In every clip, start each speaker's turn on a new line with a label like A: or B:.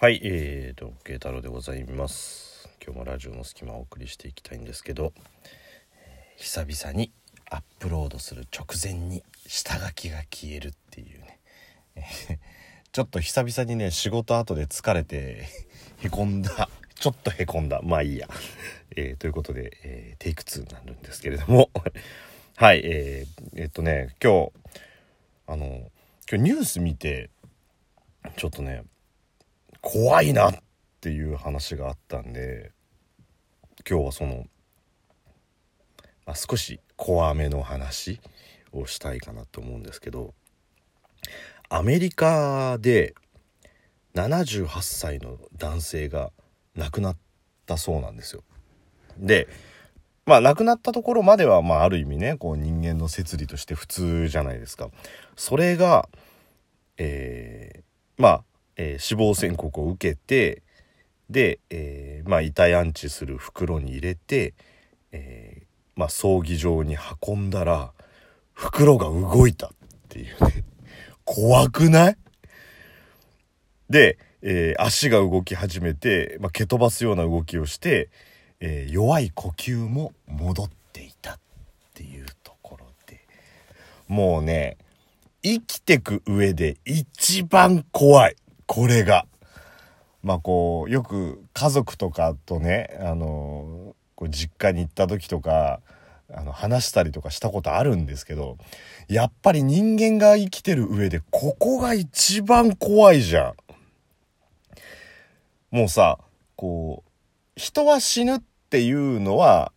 A: はい、えーと、慶太郎でございます。今日もラジオの隙間をお送りしていきたいんですけど、えー久々にアップロードする直前に下書きが消えるっていうね、ちょっと久々にね、仕事後で疲れて、へこんだ。ちょっとへこんだ。まあいいや。えーということで、えーテイク2になるんですけれども、はい、えーえっとね、今日、あの、今日ニュース見て、ちょっとね、怖いなっていう話があったんで今日はその、まあ、少し怖めの話をしたいかなと思うんですけどアメリカで78歳の男性が亡くなったそうなんですよ。でまあ亡くなったところまではまあある意味ねこう人間の摂理として普通じゃないですか。それがえーまあえー死亡宣告を受けてで、えーまあ、遺体安置する袋に入れて、えーまあ、葬儀場に運んだら袋が動いたっていうね。怖くない？で、え足が動き始めて、まあ、蹴飛ばすような動きをして、え弱い呼吸も戻っていたっていうところで。もうね生きてく上で一番怖い。これが。まあこう、よく家族とかとね、あの、こう実家に行った時とか、あの、話したりとかしたことあるんですけど、やっぱり人間が生きてる上で、ここが一番怖いじゃん。もうさ、こう、人は死ぬっていうのは、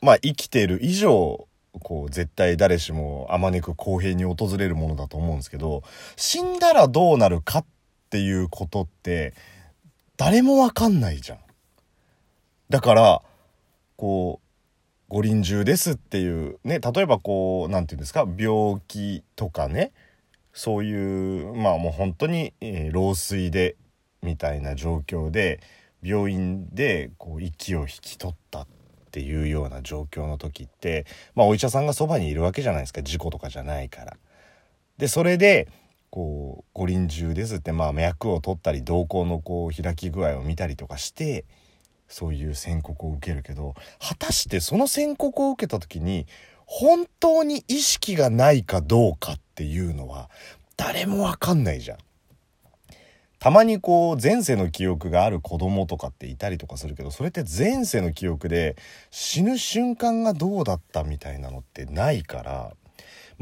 A: まあ生きてる以上、こう絶対誰しもあまねく公平に訪れるものだと思うんですけど死んだらどうなるかってていうことって誰もわかんないじゃん。だからこう五輪中ですっていうね例えばこう何て言うんですか病気とかねそういうまあもう本当に、えー老衰でみたいな状況で病院でこう息を引き取ったっていうような状況の時ってまあお医者さんがそばにいるわけじゃないですか事故とかじゃないから。でそれでこう五輪中ですってまあ脈を取ったり瞳孔のこう開き具合を見たりとかしてそういう宣告を受けるけど果たしてその宣告を受けた時に本当に意識がないかどうかっていうのは誰もわかんないじゃん。たまにこう前世の記憶がある子供とかっていたりとかするけどそれって前世の記憶で死ぬ瞬間がどうだったみたいなのってないから、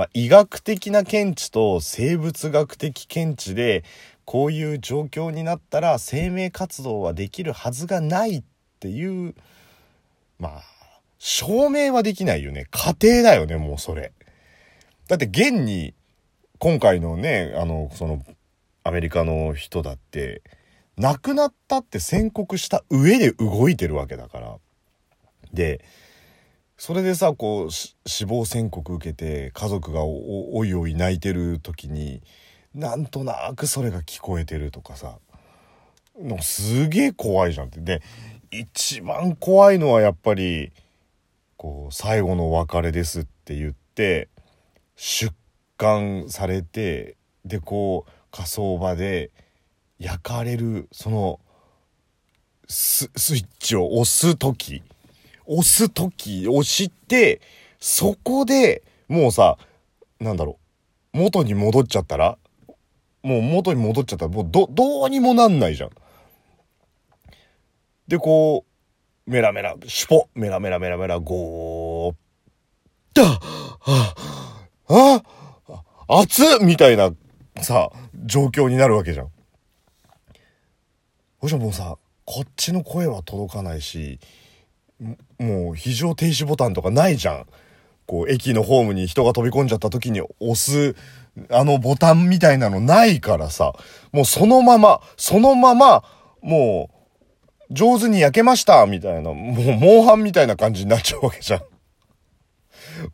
A: まあ、医学的な見地と生物学的見地でこういう状況になったら生命活動はできるはずがないっていうまあ証明はできないよね過程だよねもうそれ。だって現に今回のねあのそのアメリカの人だって亡くなったって宣告した上で動いてるわけだから。でそれでさこう死亡宣告受けて家族がおおいおい泣いてる時になんとなくそれが聞こえてるとかさのすげえ怖いじゃんって。で一番怖いのはやっぱりこう最後のお別れですって言って出棺されてでこう火葬場で焼かれるそのススイッチを押す時押す時押してそこでもうさなんだろう元に戻っちゃったらもう元に戻っちゃったらもうどどうにもなんないじゃん。でこうメラメラシュポメラメラメラメラゴーだあああ熱っみたいなさ状況になるわけじゃん。そしたらもうさこっちの声は届かないしもう非常停止ボタンとかないじゃん。こう駅のホームに人が飛び込んじゃった時に押すあのボタンみたいなのないからさもうそのままそのままもう上手に焼けましたみたいなもうモンハンみたいな感じになっちゃうわけじゃん。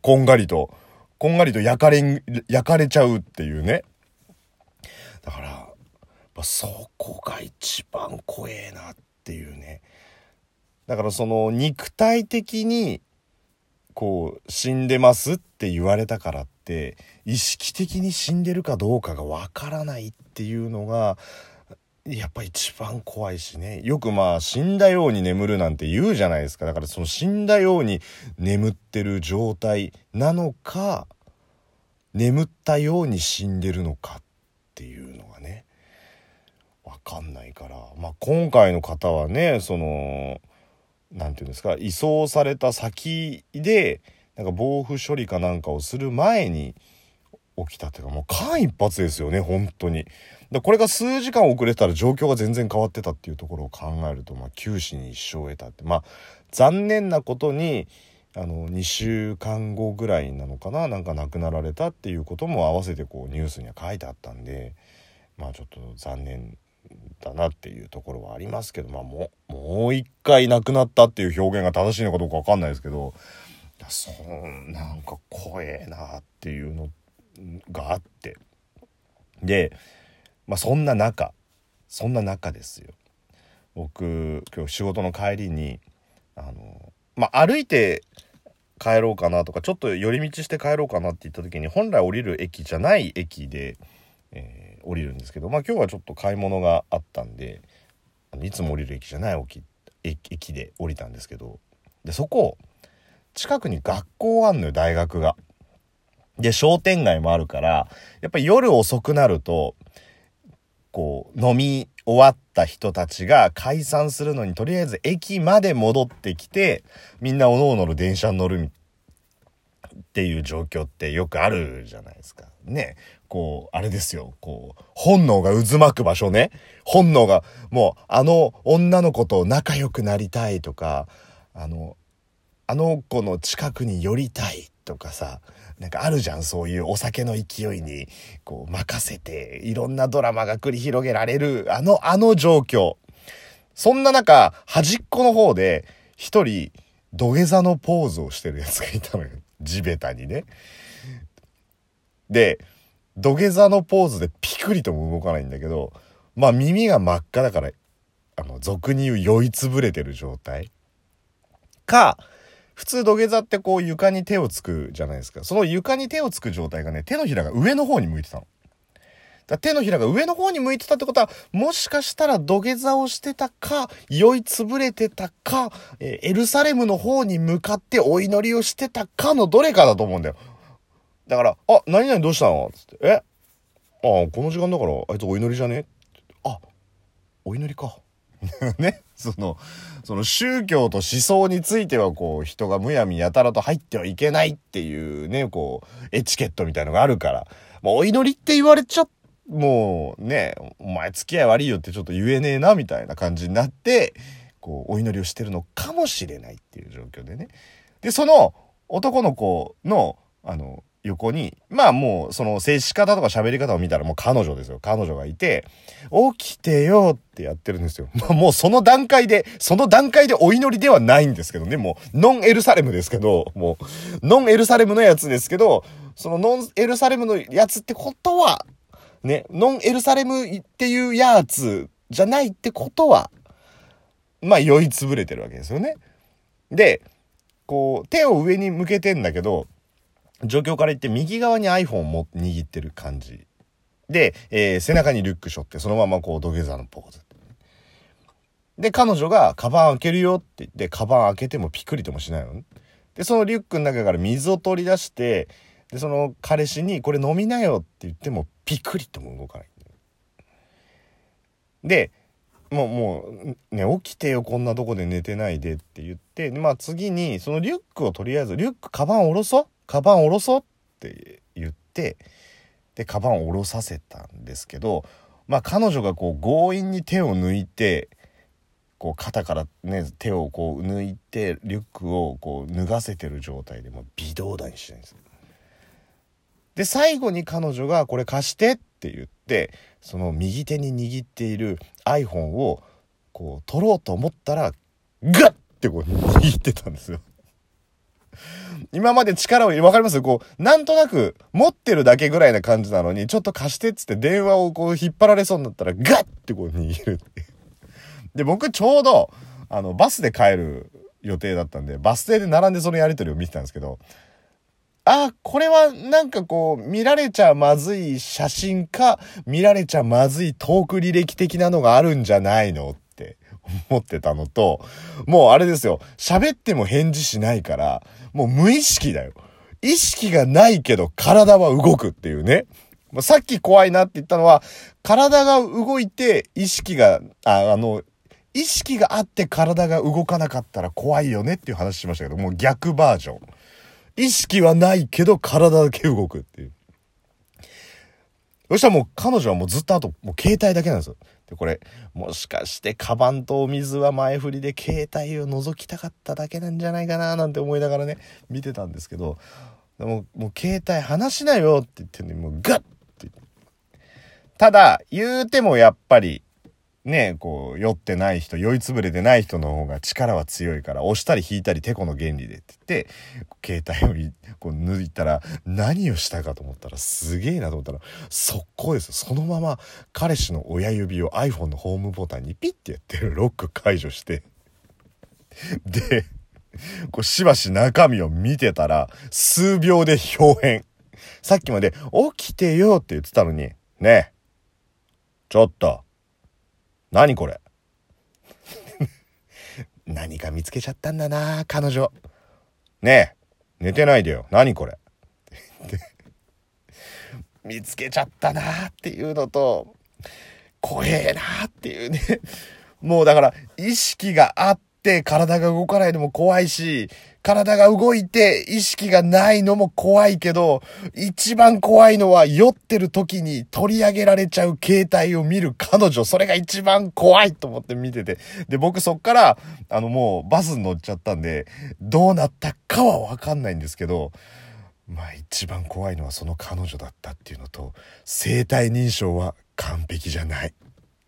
A: こんがりとこんがりと焼かれ焼かれちゃうっていうね。だから、やっぱそこが一番怖えなっていうね。だからその肉体的にこう死んでますって言われたからって意識的に死んでるかどうかがわからないっていうのがやっぱ一番怖いしね。よくまあ死んだように眠るなんて言うじゃないですか。だからその死んだように眠ってる状態なのか、眠ったように死んでるのかっていうのがね、わかんないから。まあ今回の方はね、その、なんていうんですか、移送された先で、なんか防腐処理かなんかをする前に起きたっていうか、もう間一髪ですよね、本当に。でこれが数時間遅れてたら状況が全然変わってたっていうところを考えると、まあ、九死に一生を得たってまあ残念なことにあの2週間後ぐらいなのかななんか亡くなられたっていうことも合わせてこうニュースには書いてあったんでまあちょっと残念だなっていうところはありますけどまあもう一回亡くなったっていう表現が正しいのかどうか分かんないですけどそうなんか怖えなっていうのがあって。でまあそんな中そんな中ですよ。僕今日仕事の帰りにあのまあ歩いて帰ろうかなとかちょっと寄り道して帰ろうかなって言った時に本来降りる駅じゃない駅で、えー、降りるんですけどまあ今日はちょっと買い物があったんでいつも降りる駅じゃない駅で降りたんですけどでそこ近くに学校あんのよ大学が。で商店街もあるからやっぱり夜遅くなるとこう、飲み終わった人たちが解散するのに、とりあえず駅まで戻ってきて、みんなおのおのの電車に乗るっていう状況ってよくあるじゃないですか。ね。こう、あれですよ。こう、本能が渦巻く場所ね。本能が、もう、あの女の子と仲良くなりたいとか、あの、あの子の近くに寄りたいとかさ、なんかあるじゃん、そういうお酒の勢いに、こう、任せて、いろんなドラマが繰り広げられる、あの、あの状況。そんな中、端っこの方で、一人、土下座のポーズをしてるやつがいたのよ。地べたにね。で、土下座のポーズでピクリとも動かないんだけど、まあ耳が真っ赤だから、あの、俗に言う酔いつぶれてる状態。か、普通土下座ってこう床に手をつくじゃないですか。その床に手をつく状態がね、手のひらが上の方に向いてたの。だ手のひらが上の方に向いてたってことは、もしかしたら土下座をしてたか、酔いつぶれてたか、えエルサレムの方に向かってお祈りをしてたかのどれかだと思うんだよ。だから、あ、何々どうしたの？つって、え？あ、この時間だから、あいつお祈りじゃね？あ、お祈りか。ね？その、その宗教と思想についてはこう人がむやみやたらと入ってはいけないっていうね、こう、エチケットみたいのがあるから、もうお祈りって言われちゃっもうね、お前付き合い悪いよってちょっと言えねえなみたいな感じになって、こう、お祈りをしてるのかもしれないっていう状況でね。で、その男の子の、あの、横に、まあもうその接し方とか喋り方を見たらもう彼女ですよ。彼女がいて、起きてよってやってるんですよ。まあもうその段階で、その段階でお祈りではないんですけどね、もうノンエルサレムですけど、もうノンエルサレムのやつですけど、そのノンエルサレムのやつってことは、ね、ノンエルサレムっていうやつじゃないってことは、まあ酔いつぶれてるわけですよね。で、こう手を上に向けてんだけど、状況から言って右側に iPhone も握ってる感じ。で、えー、背中にリュック背負ってそのままこう土下座のポーズ。で、彼女がカバン開けるよって言って、カバン開けてもピクリともしないの。で、そのリュックの中から水を取り出して、で、その彼氏にこれ飲みなよって言ってもピクリとも動かない。で、もう、もう、ね、起きてよ、こんなとこで寝てないでって言って、まあ次に、そのリュックをとりあえず、リュック、カバン下ろそう？カバン下ろそうって言ってでカバン下ろさせたんですけどまあ彼女がこう強引に手を抜いてこう肩からね手をこう抜いてリュックをこう脱がせてる状態でもう微動だにしないんですよで最後に彼女が「これ貸して」って言ってその右手に握っている iPhone をこう取ろうと思ったらガッてこう握ってたんですよ。今まで力を入れ、わかります？こう、なんとなく持ってるだけぐらいな感じなのに、ちょっと貸してっつって電話をこう引っ張られそうになったら、ガッてこう握るってで、僕ちょうど、あの、バスで帰る予定だったんで、バス停で並んでそのやりとりを見てたんですけど、あ、これはなんかこう、見られちゃまずい写真か、見られちゃまずいトーク履歴的なのがあるんじゃないのって 思ってたのと、もうあれですよ、喋っても返事しないから、もう無意識だよ。意識がないけど体は動くっていうね。さっき怖いなって言ったのは、体が動いて意識が、あ、あの、意識があって体が動かなかったら怖いよねっていう話しましたけど、もう逆バージョン。意識はないけど体だけ動くっていう。そしたらもう彼女はもうずっとあと、もう携帯だけなんですよ。で、これ、もしかしてカバンとお水は前振りで携帯を覗きたかっただけなんじゃないかななんて思いながらね、見てたんですけど、でも、もう携帯離しなよって言ってんのに、もうガッってただ、言うてもやっぱり、ね、こう、酔ってない人、酔いつぶれてない人の方が力は強いから、押したり引いたり、てこの原理でって言って、携帯をこう抜いたら、何をしたかと思ったら、すげえなと思ったら、速攻ですよ。そのまま、彼氏の親指を iPhone のホームボタンにピッてやってるロック解除して、で、こうしばし中身を見てたら、数秒で表変。さっきまで、起きてよって言ってたのに、ねえ、ちょっと、何これ？何か見つけちゃったんだな彼女。ねえ、寝てないでよ。何これ？見つけちゃったなっていうのと、怖えなっていうね。もうだから、意識があって体が動かないのも怖いし、体が動いて意識がないのも怖いけど、一番怖いのは酔ってる時に取り上げられちゃう携帯を見る彼女、それが一番怖いと思って見てて。で、僕そっから、あのもうバスに乗っちゃったんで、どうなったかはわかんないんですけど、まあ一番怖いのはその彼女だったっていうのと、生体認証は完璧じゃない。